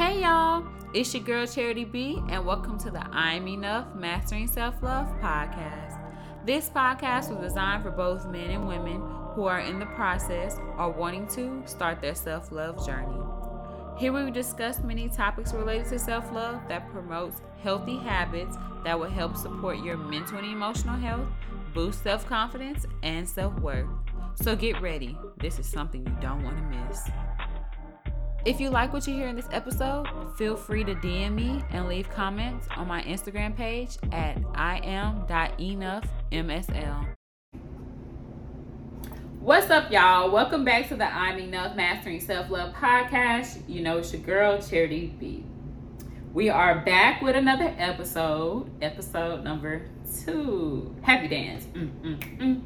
Hey y'all, it's your girl Charity B, and welcome to the I'm Enough Mastering Self Love podcast. This podcast was designed for both men and women who are in the process or wanting to start their self love journey. Here we discuss many topics related to self love that promotes healthy habits that will help support your mental and emotional health, boost self confidence, and self worth. So get ready. This is something you don't want to miss. If you like what you hear in this episode, feel free to DM me and leave comments on my Instagram page at im.enoughmsl. What's up, y'all? Welcome back to the I'm Enough Mastering Self Love podcast. You know, it's your girl, Charity B. We are back with another episode, episode number two. Happy dance. Mm, mm, mm.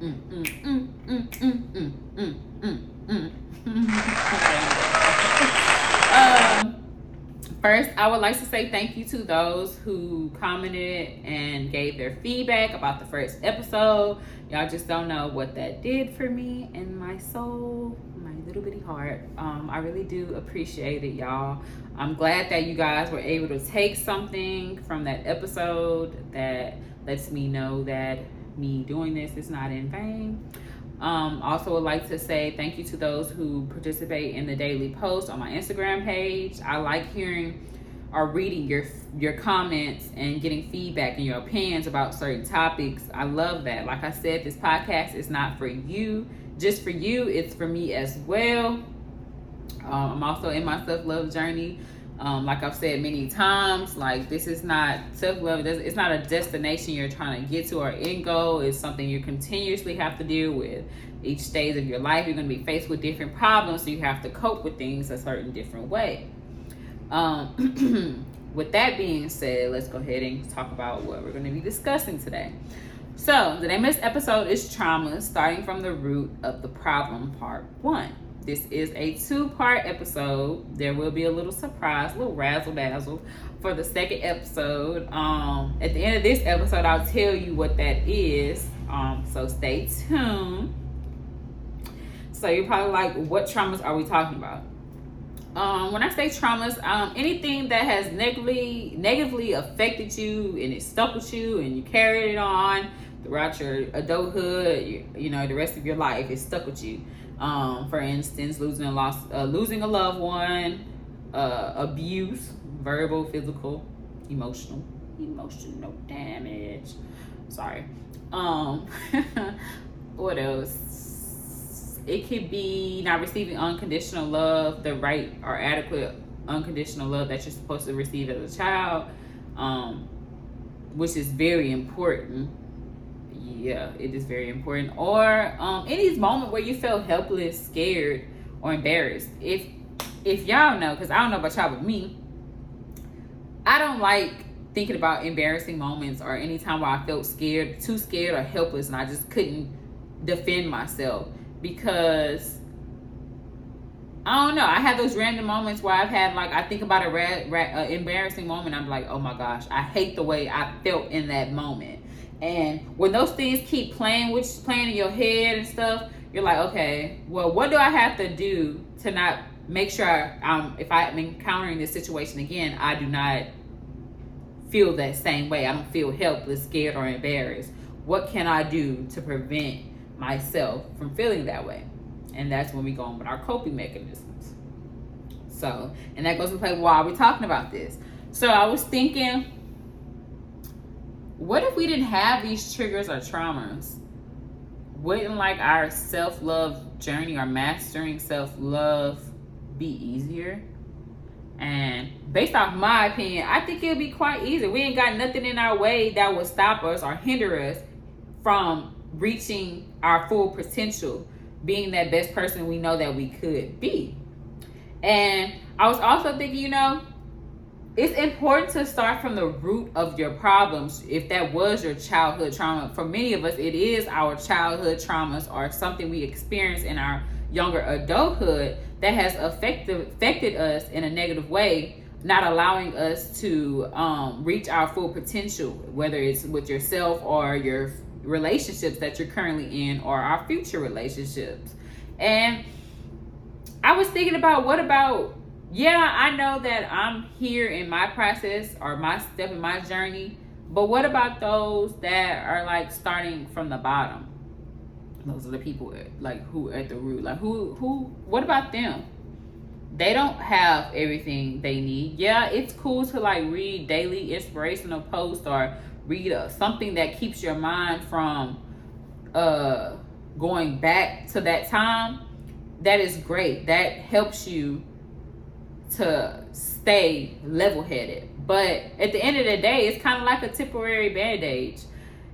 Um, first, I would like to say thank you to those who commented and gave their feedback about the first episode. Y'all just don't know what that did for me and my soul, my little bitty heart. Um, I really do appreciate it, y'all. I'm glad that you guys were able to take something from that episode that lets me know that me doing this is not in vain. Um, also would like to say thank you to those who participate in the daily post on my Instagram page. I like hearing or reading your your comments and getting feedback and your opinions about certain topics. I love that. Like I said, this podcast is not for you, just for you. It's for me as well. Um, I'm also in my self love journey. Um, like I've said many times, like this is not self love. It's not a destination you're trying to get to or end goal. It's something you continuously have to deal with. Each stage of your life, you're going to be faced with different problems, so you have to cope with things a certain different way. Um, with that being said, let's go ahead and talk about what we're going to be discussing today. So, the name of this episode is Trauma, starting from the root of the problem, part one. This is a two part episode. There will be a little surprise, a little razzle dazzle for the second episode. Um, at the end of this episode, I'll tell you what that is. Um, so stay tuned. So you're probably like, what traumas are we talking about? Um, when I say traumas, um, anything that has negatively negatively affected you and it stuck with you and you carried it on throughout your adulthood, you, you know, the rest of your life, it stuck with you. Um, for instance, losing a loss, uh, losing a loved one, uh, abuse, verbal, physical, emotional, emotional damage. Sorry. Um, what else? It could be not receiving unconditional love, the right or adequate unconditional love that you're supposed to receive as a child, um, which is very important yeah, it is very important. Or um, in these where you feel helpless, scared, or embarrassed. If if y'all know, because I don't know about y'all, but me, I don't like thinking about embarrassing moments or any time where I felt scared, too scared or helpless, and I just couldn't defend myself because I don't know. I have those random moments where I've had like I think about a ra- uh, embarrassing moment. I'm like, oh my gosh, I hate the way I felt in that moment. And when those things keep playing, which is playing in your head and stuff, you're like, okay, well, what do I have to do to not make sure um, if I'm encountering this situation again, I do not feel that same way. I don't feel helpless, scared, or embarrassed. What can I do to prevent myself from feeling that way? And that's when we go on with our coping mechanisms. So, and that goes to play why are we're talking about this. So I was thinking what if we didn't have these triggers or traumas? Wouldn't like our self love journey or mastering self love be easier? And based off my opinion, I think it would be quite easy. We ain't got nothing in our way that would stop us or hinder us from reaching our full potential, being that best person we know that we could be. And I was also thinking, you know, it's important to start from the root of your problems if that was your childhood trauma for many of us it is our childhood traumas or something we experienced in our younger adulthood that has affected affected us in a negative way not allowing us to um, reach our full potential whether it's with yourself or your relationships that you're currently in or our future relationships and i was thinking about what about yeah, I know that I'm here in my process or my step in my journey, but what about those that are like starting from the bottom? Those are the people like who at the root. Like who who what about them? They don't have everything they need. Yeah, it's cool to like read daily inspirational posts or read a, something that keeps your mind from uh going back to that time. That is great. That helps you to stay level headed. But at the end of the day, it's kind of like a temporary bandage.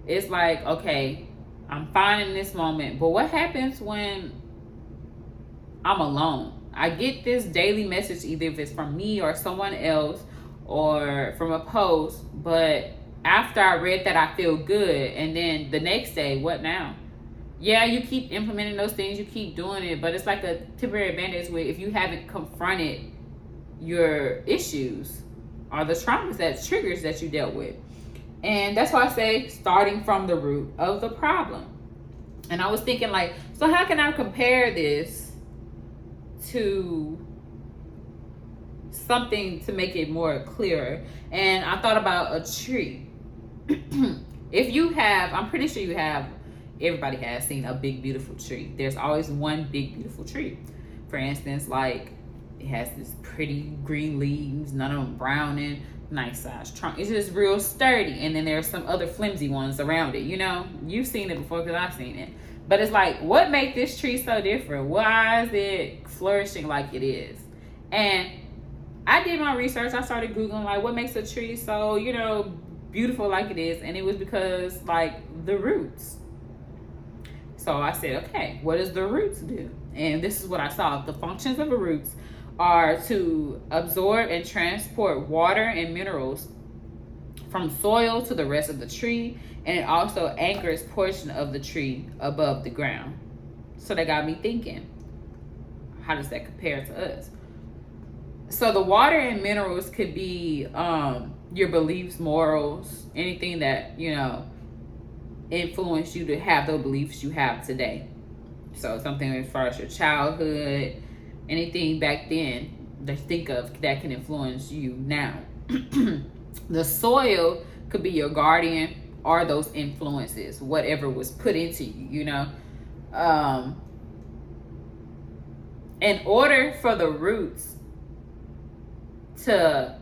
It's like, okay, I'm fine in this moment, but what happens when I'm alone? I get this daily message, either if it's from me or someone else or from a post, but after I read that, I feel good. And then the next day, what now? Yeah, you keep implementing those things, you keep doing it, but it's like a temporary bandage where if you haven't confronted your issues or the traumas that triggers that you dealt with. And that's why I say starting from the root of the problem. And I was thinking like, so how can I compare this to something to make it more clearer? And I thought about a tree. if you have, I'm pretty sure you have, everybody has seen a big beautiful tree. There's always one big beautiful tree. For instance, like it has this pretty green leaves, none of them browning, nice size trunk. It's just real sturdy. And then there's some other flimsy ones around it. You know, you've seen it before because I've seen it. But it's like, what makes this tree so different? Why is it flourishing like it is? And I did my research. I started Googling, like, what makes a tree so, you know, beautiful like it is. And it was because, like, the roots. So I said, okay, what does the roots do? And this is what I saw. The functions of the roots are to absorb and transport water and minerals from soil to the rest of the tree and it also anchors portion of the tree above the ground so that got me thinking how does that compare to us so the water and minerals could be um, your beliefs morals anything that you know influence you to have those beliefs you have today so something as far as your childhood anything back then that think of that can influence you now. the soil could be your guardian or those influences, whatever was put into you, you know. Um, in order for the roots to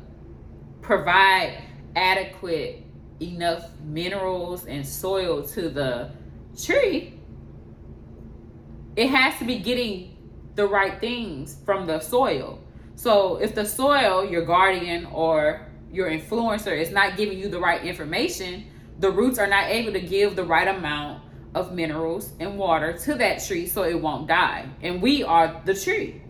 provide adequate enough minerals and soil to the tree, it has to be getting the right things from the soil. So if the soil, your guardian or your influencer is not giving you the right information, the roots are not able to give the right amount of minerals and water to that tree so it won't die. And we are the tree.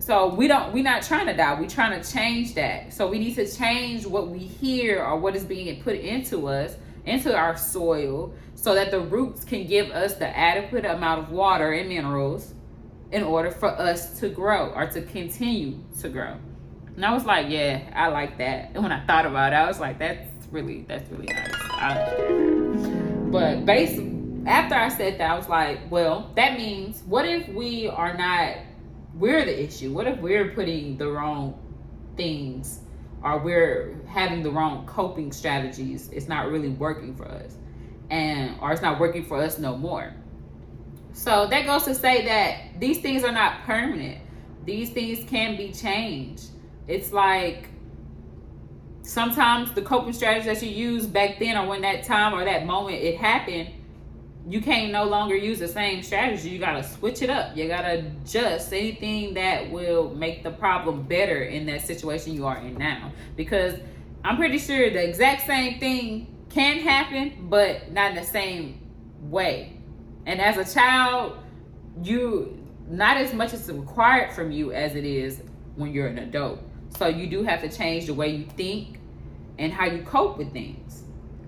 So we don't we're not trying to die. We're trying to change that. So we need to change what we hear or what is being put into us, into our soil, so that the roots can give us the adequate amount of water and minerals in order for us to grow or to continue to grow. And I was like, yeah, I like that. And when I thought about it, I was like, that's really, that's really nice. I But basically, after I said that, I was like, well, that means what if we are not, we're the issue? What if we're putting the wrong things or we're having the wrong coping strategies? It's not really working for us. And, or it's not working for us no more. So that goes to say that these things are not permanent. These things can be changed. It's like sometimes the coping strategies that you used back then or when that time or that moment it happened, you can't no longer use the same strategy. You gotta switch it up. You gotta adjust anything that will make the problem better in that situation you are in now. Because I'm pretty sure the exact same thing can happen, but not in the same way. And as a child, you not as much is required from you as it is when you're an adult. So you do have to change the way you think and how you cope with things.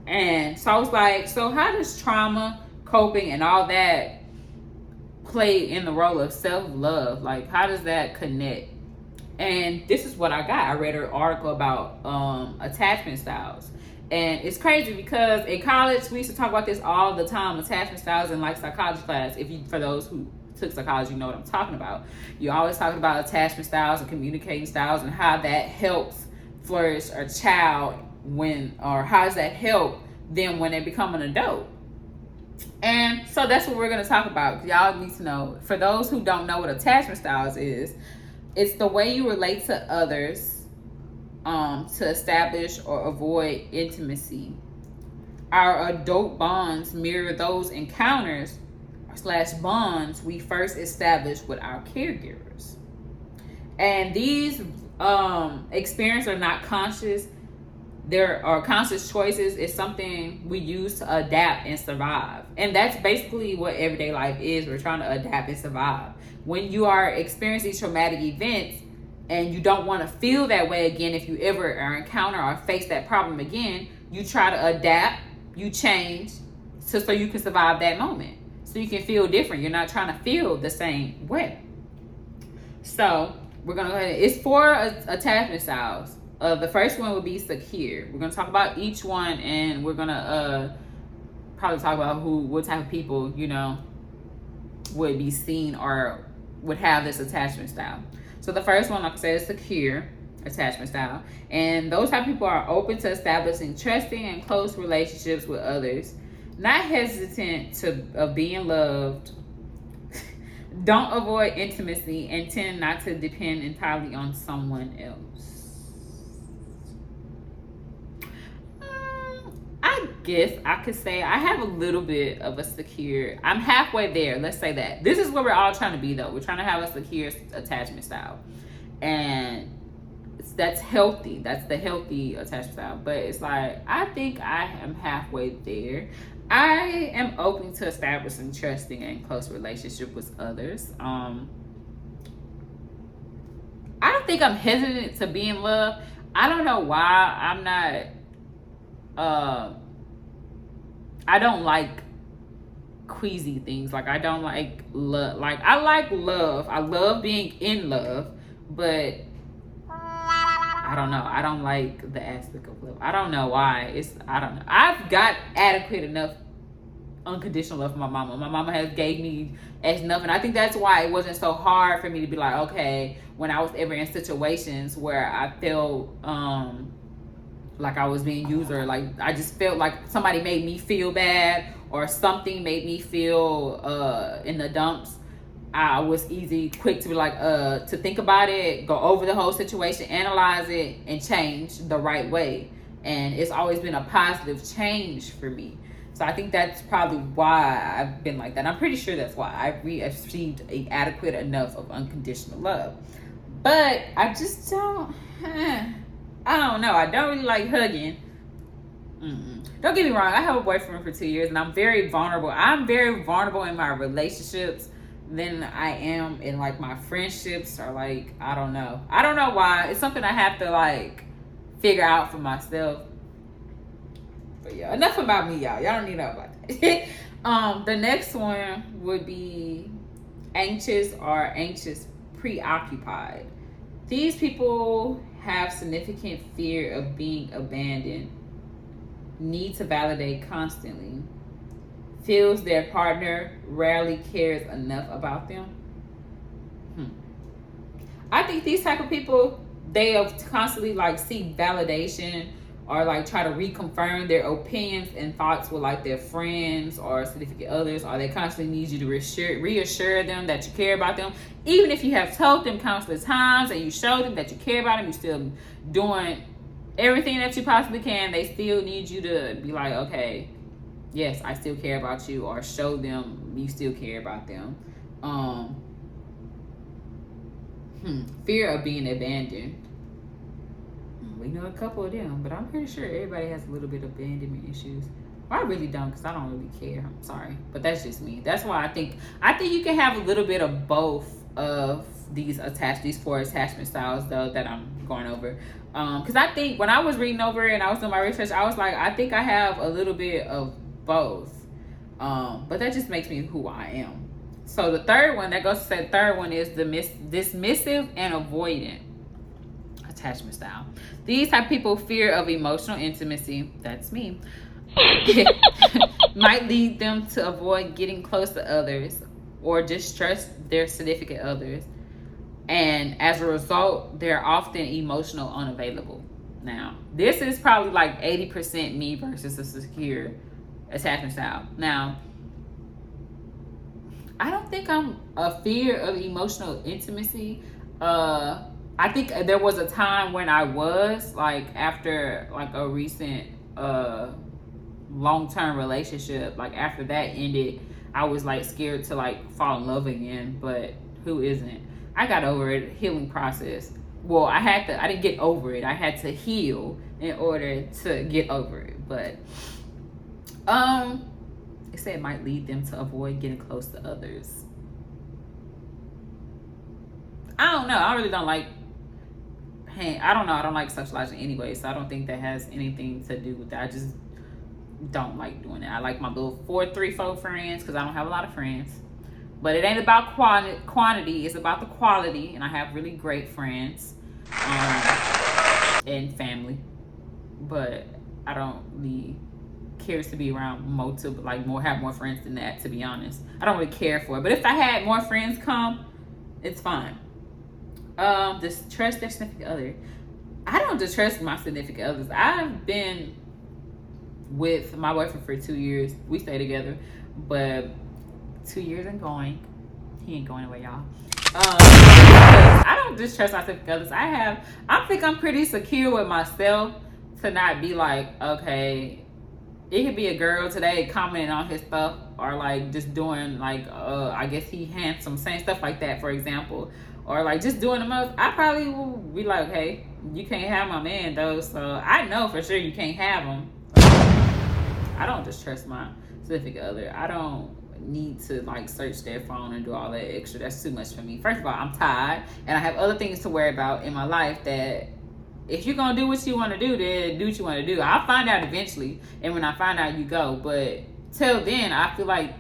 And so I was like, so how does trauma, coping, and all that play in the role of self love? Like, how does that connect? And this is what I got. I read an article about um, attachment styles. And it's crazy because in college we used to talk about this all the time, attachment styles in like psychology class. If you for those who took psychology, you know what I'm talking about. you're always talking about attachment styles and communicating styles and how that helps flourish a child when, or how does that help them when they become an adult. And so that's what we're going to talk about. Y'all need to know. For those who don't know what attachment styles is, it's the way you relate to others um, to establish or avoid intimacy. Our adult bonds mirror those encounters slash bonds we first established with our caregivers. And these um, experiences are not conscious. There are conscious choices. It's something we use to adapt and survive. And that's basically what everyday life is. We're trying to adapt and survive. When you are experiencing traumatic events and you don't want to feel that way again, if you ever encounter or face that problem again, you try to adapt, you change so, so you can survive that moment so you can feel different. You're not trying to feel the same way. So we're gonna go ahead. It's four attachment styles. Uh, the first one would be secure. We're gonna talk about each one, and we're gonna uh, probably talk about who, what type of people you know would be seen or would have this attachment style. So the first one, like I said, is secure attachment style, and those type of people are open to establishing trusting and close relationships with others not hesitant to of being loved don't avoid intimacy and tend not to depend entirely on someone else um, i guess i could say i have a little bit of a secure i'm halfway there let's say that this is where we're all trying to be though we're trying to have a secure attachment style and that's healthy. That's the healthy attachment style. But it's like I think I am halfway there. I am open to establishing trusting and close relationship with others. Um, I don't think I'm hesitant to be in love. I don't know why I'm not. Uh, I don't like queasy things. Like I don't like love. Like I like love. I love being in love, but I don't know. I don't like the aspect of love. I don't know why. It's I don't know. I've got adequate enough unconditional love from my mama. My mama has gave me as nothing. I think that's why it wasn't so hard for me to be like, okay, when I was ever in situations where I felt um like I was being used or like I just felt like somebody made me feel bad or something made me feel uh in the dumps I was easy, quick to be like, uh, to think about it, go over the whole situation, analyze it, and change the right way. And it's always been a positive change for me. So I think that's probably why I've been like that. I'm pretty sure that's why I've received adequate enough of unconditional love. But I just don't. I don't know. I don't really like hugging. Mm-mm. Don't get me wrong. I have a boyfriend for two years, and I'm very vulnerable. I'm very vulnerable in my relationships than I am in like my friendships or like I don't know. I don't know why. It's something I have to like figure out for myself. But yeah, enough about me, y'all. Y'all don't need to know about that. um, the next one would be anxious or anxious preoccupied. These people have significant fear of being abandoned, need to validate constantly, feels their partner rarely cares enough about them. Hmm. I think these type of people they constantly like seek validation or like try to reconfirm their opinions and thoughts with like their friends or significant others or they constantly need you to reassure, reassure them that you care about them even if you have told them countless times and you show them that you care about them you're still doing everything that you possibly can they still need you to be like okay yes, I still care about you, or show them you still care about them. Um, hmm, fear of being abandoned. We know a couple of them, but I'm pretty sure everybody has a little bit of abandonment issues. I really don't, cause I don't really care. I'm sorry, but that's just me. That's why I think I think you can have a little bit of both of these attached these four attachment styles though that I'm going over. Um, cause I think when I was reading over and I was doing my research, I was like, I think I have a little bit of both. Um, but that just makes me who I am. So the third one that goes to say third one is the mis- dismissive and avoidant attachment style. These type of people fear of emotional intimacy. That's me. might lead them to avoid getting close to others or distrust their significant others. And as a result, they're often emotional unavailable. Now, this is probably like 80% me versus a secure attachment style. Now, I don't think I'm a fear of emotional intimacy. Uh, I think there was a time when I was like after like a recent uh long term relationship, like after that ended, I was like scared to like fall in love again. But who isn't? I got over it, healing process. Well, I had to. I didn't get over it. I had to heal in order to get over it. But um, it said it might lead them to avoid getting close to others. I don't know. I really don't like. Hey, I don't know. I don't like socializing anyway, so I don't think that has anything to do with that. I just don't like doing it. I like my little four, three, four friends because I don't have a lot of friends. But it ain't about quantity. Quantity. It's about the quality, and I have really great friends um, and family. But I don't really cares to be around multiple, like more, have more friends than that. To be honest, I don't really care for it. But if I had more friends come, it's fine. Um, distrust their significant other. I don't distrust my significant others. I've been with my boyfriend for two years. We stay together, but two years and going. He ain't going away, y'all. Um, I don't distrust my significant others. I have. I think I'm pretty secure with myself to not be like, okay, it could be a girl today commenting on his stuff or like just doing like uh I guess he handsome saying stuff like that for example or like just doing the most I probably will be like hey you can't have my man though. So I know for sure you can't have him. I don't just trust my significant other. I don't need to like search their phone and do all that extra. That's too much for me. First of all I'm tired and I have other things to worry about in my life that if you're gonna do what you want to do, then do what you want to do. I'll find out eventually, and when I find out, you go. But till then, I feel like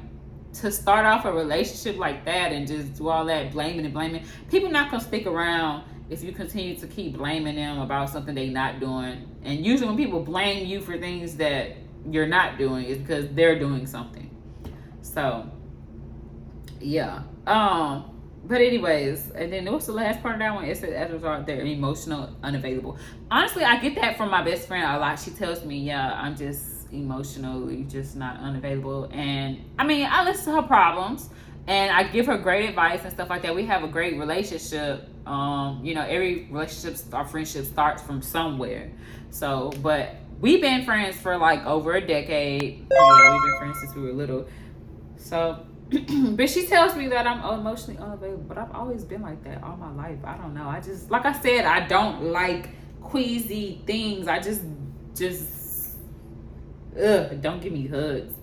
to start off a relationship like that and just do all that blaming and blaming, people not gonna stick around if you continue to keep blaming them about something they not doing. And usually, when people blame you for things that you're not doing, it's because they're doing something. So, yeah. Um but anyways, and then what's the last part of that one? It says as a result, they're emotional, unavailable. Honestly, I get that from my best friend a lot. She tells me, "Yeah, I'm just emotionally just not unavailable." And I mean, I listen to her problems, and I give her great advice and stuff like that. We have a great relationship. Um, you know, every relationship, our friendship starts from somewhere. So, but we've been friends for like over a decade. Yeah, we've been friends since we were little. So but she tells me that I'm emotionally unavailable. But I've always been like that all my life. I don't know. I just like I said, I don't like queasy things. I just just ugh, don't give me hugs.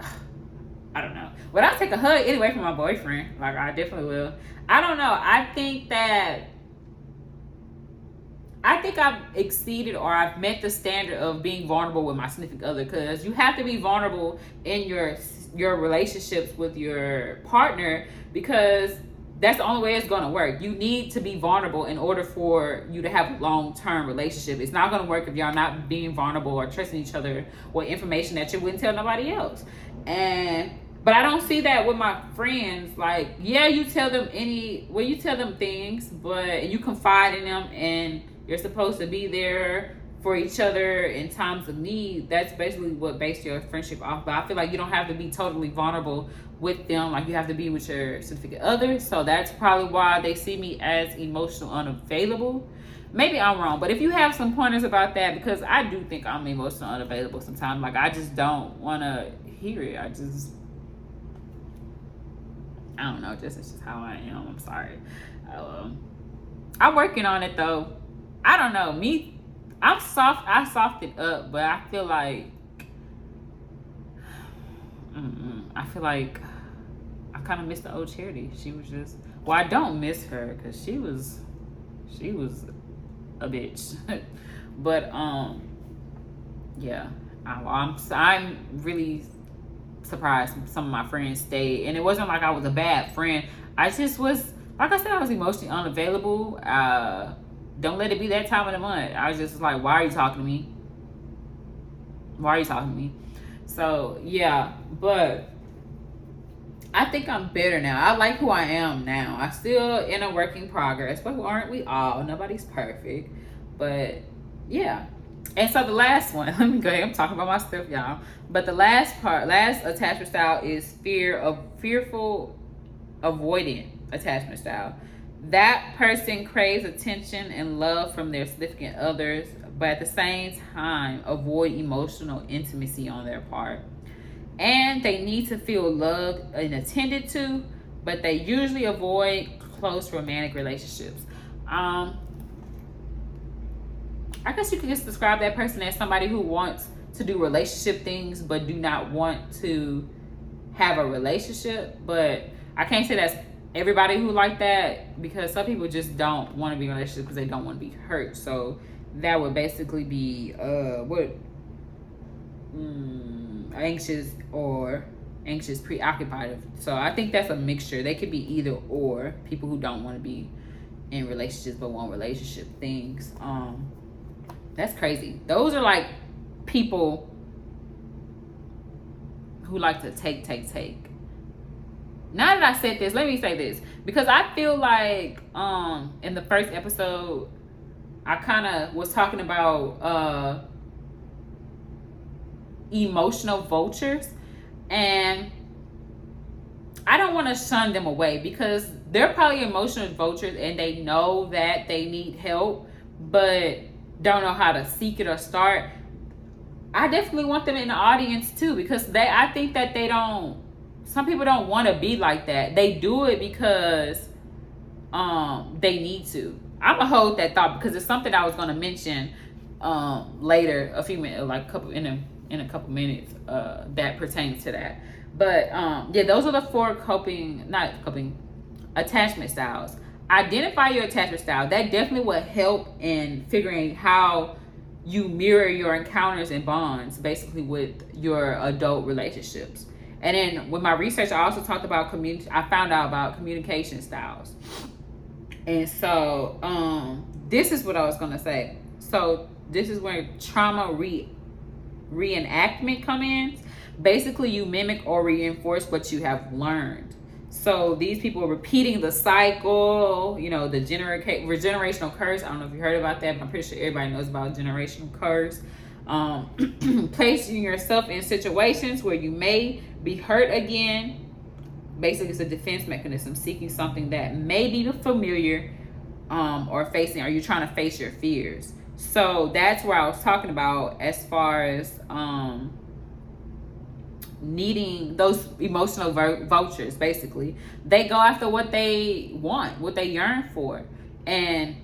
I don't know. But I'll take a hug anyway from my boyfriend. Like I definitely will. I don't know. I think that I think I've exceeded or I've met the standard of being vulnerable with my significant other because you have to be vulnerable in your your relationships with your partner because that's the only way it's going to work. You need to be vulnerable in order for you to have a long term relationship. It's not going to work if y'all not being vulnerable or trusting each other with information that you wouldn't tell nobody else. And but I don't see that with my friends. Like, yeah, you tell them any well, you tell them things, but you confide in them and you're supposed to be there for each other in times of need, that's basically what based your friendship off. But I feel like you don't have to be totally vulnerable with them, like you have to be with your significant other. So that's probably why they see me as emotional unavailable. Maybe I'm wrong, but if you have some pointers about that, because I do think I'm emotional unavailable sometimes. Like I just don't want to hear it. I just, I don't know. Just it's just how I am. I'm sorry. Um, I'm working on it though. I don't know. Me I'm soft. I softened up, but I feel like I feel like I kind of missed the old charity. She was just well, I don't miss her because she was she was a bitch, but um yeah, I, I'm I'm really surprised some of my friends stayed, and it wasn't like I was a bad friend. I just was like I said, I was emotionally unavailable. Uh, don't let it be that time of the month. I was just like, why are you talking to me? Why are you talking to me? So yeah, but I think I'm better now. I like who I am now. I still in a working progress, but who aren't we all? Nobody's perfect. But yeah. And so the last one, let me go ahead. I'm talking about my stuff, y'all. But the last part, last attachment style is fear of fearful, avoidant attachment style. That person craves attention and love from their significant others, but at the same time, avoid emotional intimacy on their part. And they need to feel loved and attended to, but they usually avoid close romantic relationships. Um, I guess you could just describe that person as somebody who wants to do relationship things but do not want to have a relationship. But I can't say that's everybody who like that because some people just don't want to be in a relationship because they don't want to be hurt. So that would basically be uh what mm, anxious or anxious preoccupied. So I think that's a mixture. They could be either or people who don't want to be in relationships but want relationship things. Um that's crazy. Those are like people who like to take, take, take. Now that I said this, let me say this because I feel like um in the first episode I kind of was talking about uh emotional vultures and I don't want to shun them away because they're probably emotional vultures and they know that they need help but don't know how to seek it or start. I definitely want them in the audience too because they I think that they don't some people don't want to be like that. They do it because um they need to. I'm gonna hold that thought because it's something I was gonna mention um later a few minutes like a couple in a in a couple minutes uh that pertains to that. But um yeah, those are the four coping not coping attachment styles. Identify your attachment style. That definitely will help in figuring how you mirror your encounters and bonds basically with your adult relationships. And then with my research, I also talked about community. I found out about communication styles. And so, um, this is what I was gonna say. So this is where trauma re reenactment come in. Basically, you mimic or reinforce what you have learned. So these people are repeating the cycle, you know, the gener- generational curse. I don't know if you heard about that, but I'm pretty sure everybody knows about generational curse. Um, placing yourself in situations where you may be hurt again. Basically, it's a defense mechanism, seeking something that may be familiar um, or facing, are you're trying to face your fears? So that's where I was talking about as far as um, needing those emotional vultures basically they go after what they want what they yearn for and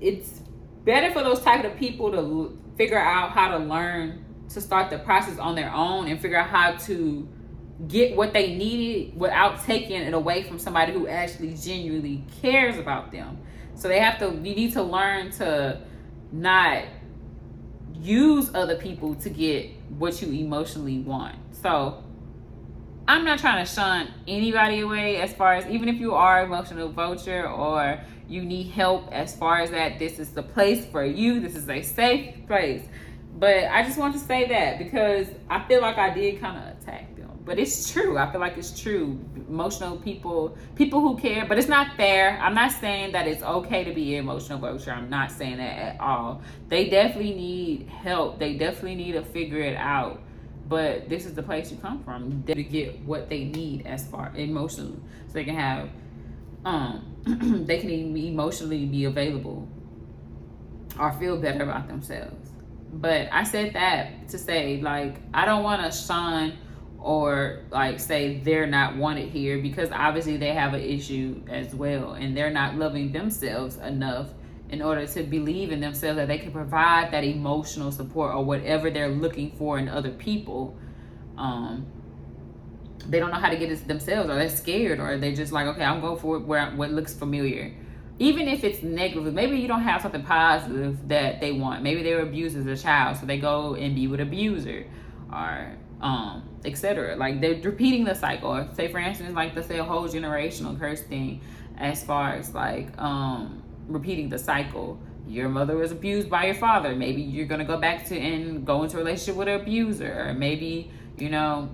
it's better for those type of people to figure out how to learn to start the process on their own and figure out how to get what they needed without taking it away from somebody who actually genuinely cares about them. So they have to you need to learn to not use other people to get what you emotionally want. So I'm not trying to shun anybody away as far as even if you are emotional vulture or you need help as far as that this is the place for you. This is a safe place. But I just want to say that because I feel like I did kind of attack them. But it's true. I feel like it's true. Emotional people, people who care, but it's not fair. I'm not saying that it's okay to be emotional vulture. I'm not saying that at all. They definitely need help. They definitely need to figure it out but this is the place you come from to get what they need as far emotionally so they can have um they can even emotionally be available or feel better about themselves. But i said that to say like i don't want to shine or like say they're not wanted here because obviously they have an issue as well and they're not loving themselves enough in order to believe in themselves that they can provide that emotional support or whatever they're looking for in other people. Um they don't know how to get it themselves or they're scared or they're just like okay i'm going for where what looks familiar even if it's negative maybe you don't have something positive that they want maybe they were abused as a child so they go and be with abuser or um etc like they're repeating the cycle or say for instance like let's say whole generational curse thing as far as like um repeating the cycle. Your mother was abused by your father. Maybe you're gonna go back to and go into a relationship with an abuser, or maybe you know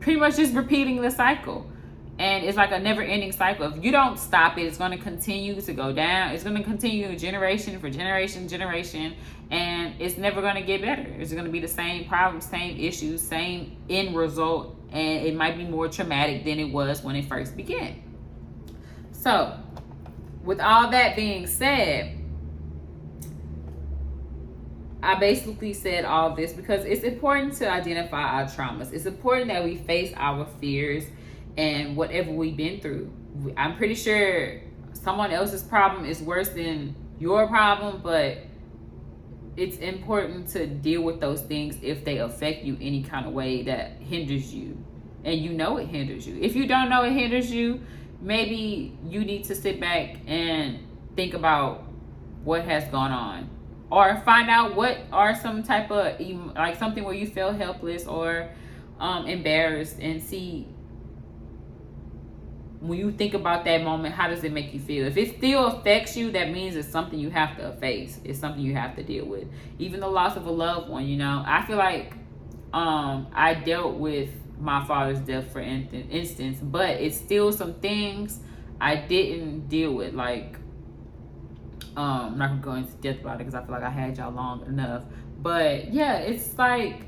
pretty much just repeating the cycle. And it's like a never ending cycle. If you don't stop it it's going to continue to go down. It's going to continue generation for generation generation and it's never going to get better. It's going to be the same problems same issues same end result and it might be more traumatic than it was when it first began. So with all that being said I basically said all this because it's important to identify our traumas. It's important that we face our fears and whatever we've been through. I'm pretty sure someone else's problem is worse than your problem, but it's important to deal with those things if they affect you any kind of way that hinders you. And you know it hinders you. If you don't know it hinders you, maybe you need to sit back and think about what has gone on or find out what are some type of like something where you feel helpless or um, embarrassed and see when you think about that moment, how does it make you feel? If it still affects you, that means it's something you have to face. It's something you have to deal with. Even the loss of a loved one, you know. I feel like um, I dealt with my father's death, for instance, but it's still some things I didn't deal with. Like, um, I'm not gonna go into depth about it because I feel like I had y'all long enough. But yeah, it's like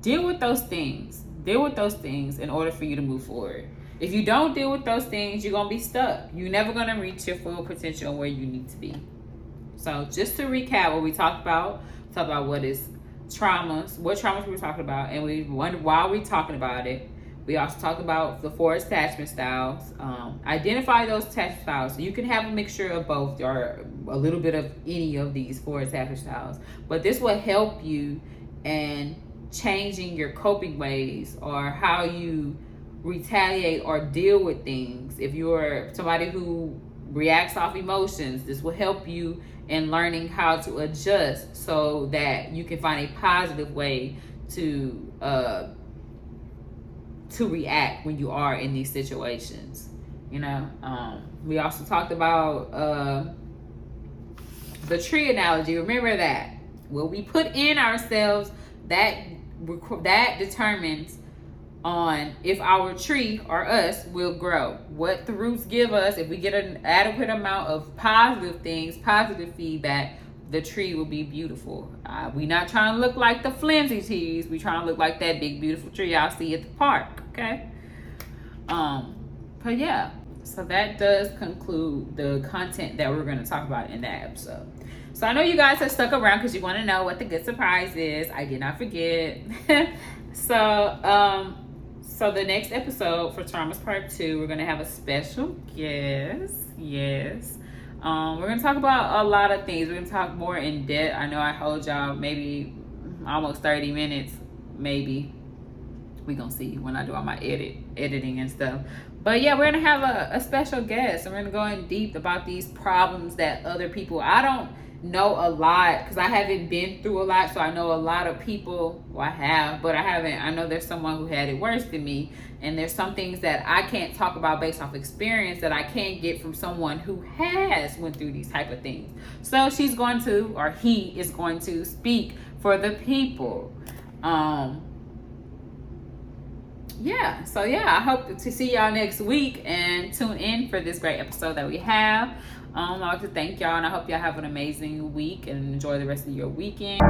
deal with those things. Deal with those things in order for you to move forward if you don't deal with those things, you're gonna be stuck. You're never gonna reach your full potential where you need to be. So just to recap what we talked about, talk about what is traumas, what traumas we were talking about, and we wonder why we're talking about it. We also talked about the four attachment styles. Um, identify those attachment styles. you can have a mixture of both or a little bit of any of these four attachment styles. But this will help you in changing your coping ways or how you retaliate or deal with things. If you're somebody who reacts off emotions, this will help you in learning how to adjust so that you can find a positive way to uh, to react when you are in these situations. You know, um, we also talked about uh, the tree analogy. Remember that what we put in ourselves that that determines on if our tree or us will grow. What the roots give us, if we get an adequate amount of positive things, positive feedback, the tree will be beautiful. Uh, we not trying to look like the flimsy trees. We trying to look like that big beautiful tree y'all see at the park. Okay. Um, but yeah, so that does conclude the content that we're going to talk about in that episode. So I know you guys have stuck around because you want to know what the good surprise is. I did not forget. so um so the next episode for Traumas Part Two, we're gonna have a special guest. Yes. Um, we're gonna talk about a lot of things. We're gonna talk more in depth. I know I hold y'all maybe almost 30 minutes, maybe. We gonna see when I do all my edit editing and stuff. But yeah, we're gonna have a, a special guest and we're gonna go in deep about these problems that other people I don't know a lot because I haven't been through a lot. So I know a lot of people, well, I have, but I haven't. I know there's someone who had it worse than me. And there's some things that I can't talk about based off experience that I can't get from someone who has went through these type of things. So she's going to, or he is going to speak for the people. Um, yeah, so yeah, I hope to see y'all next week and tune in for this great episode that we have. Um, I like to thank y'all and I hope y'all have an amazing week and enjoy the rest of your weekend.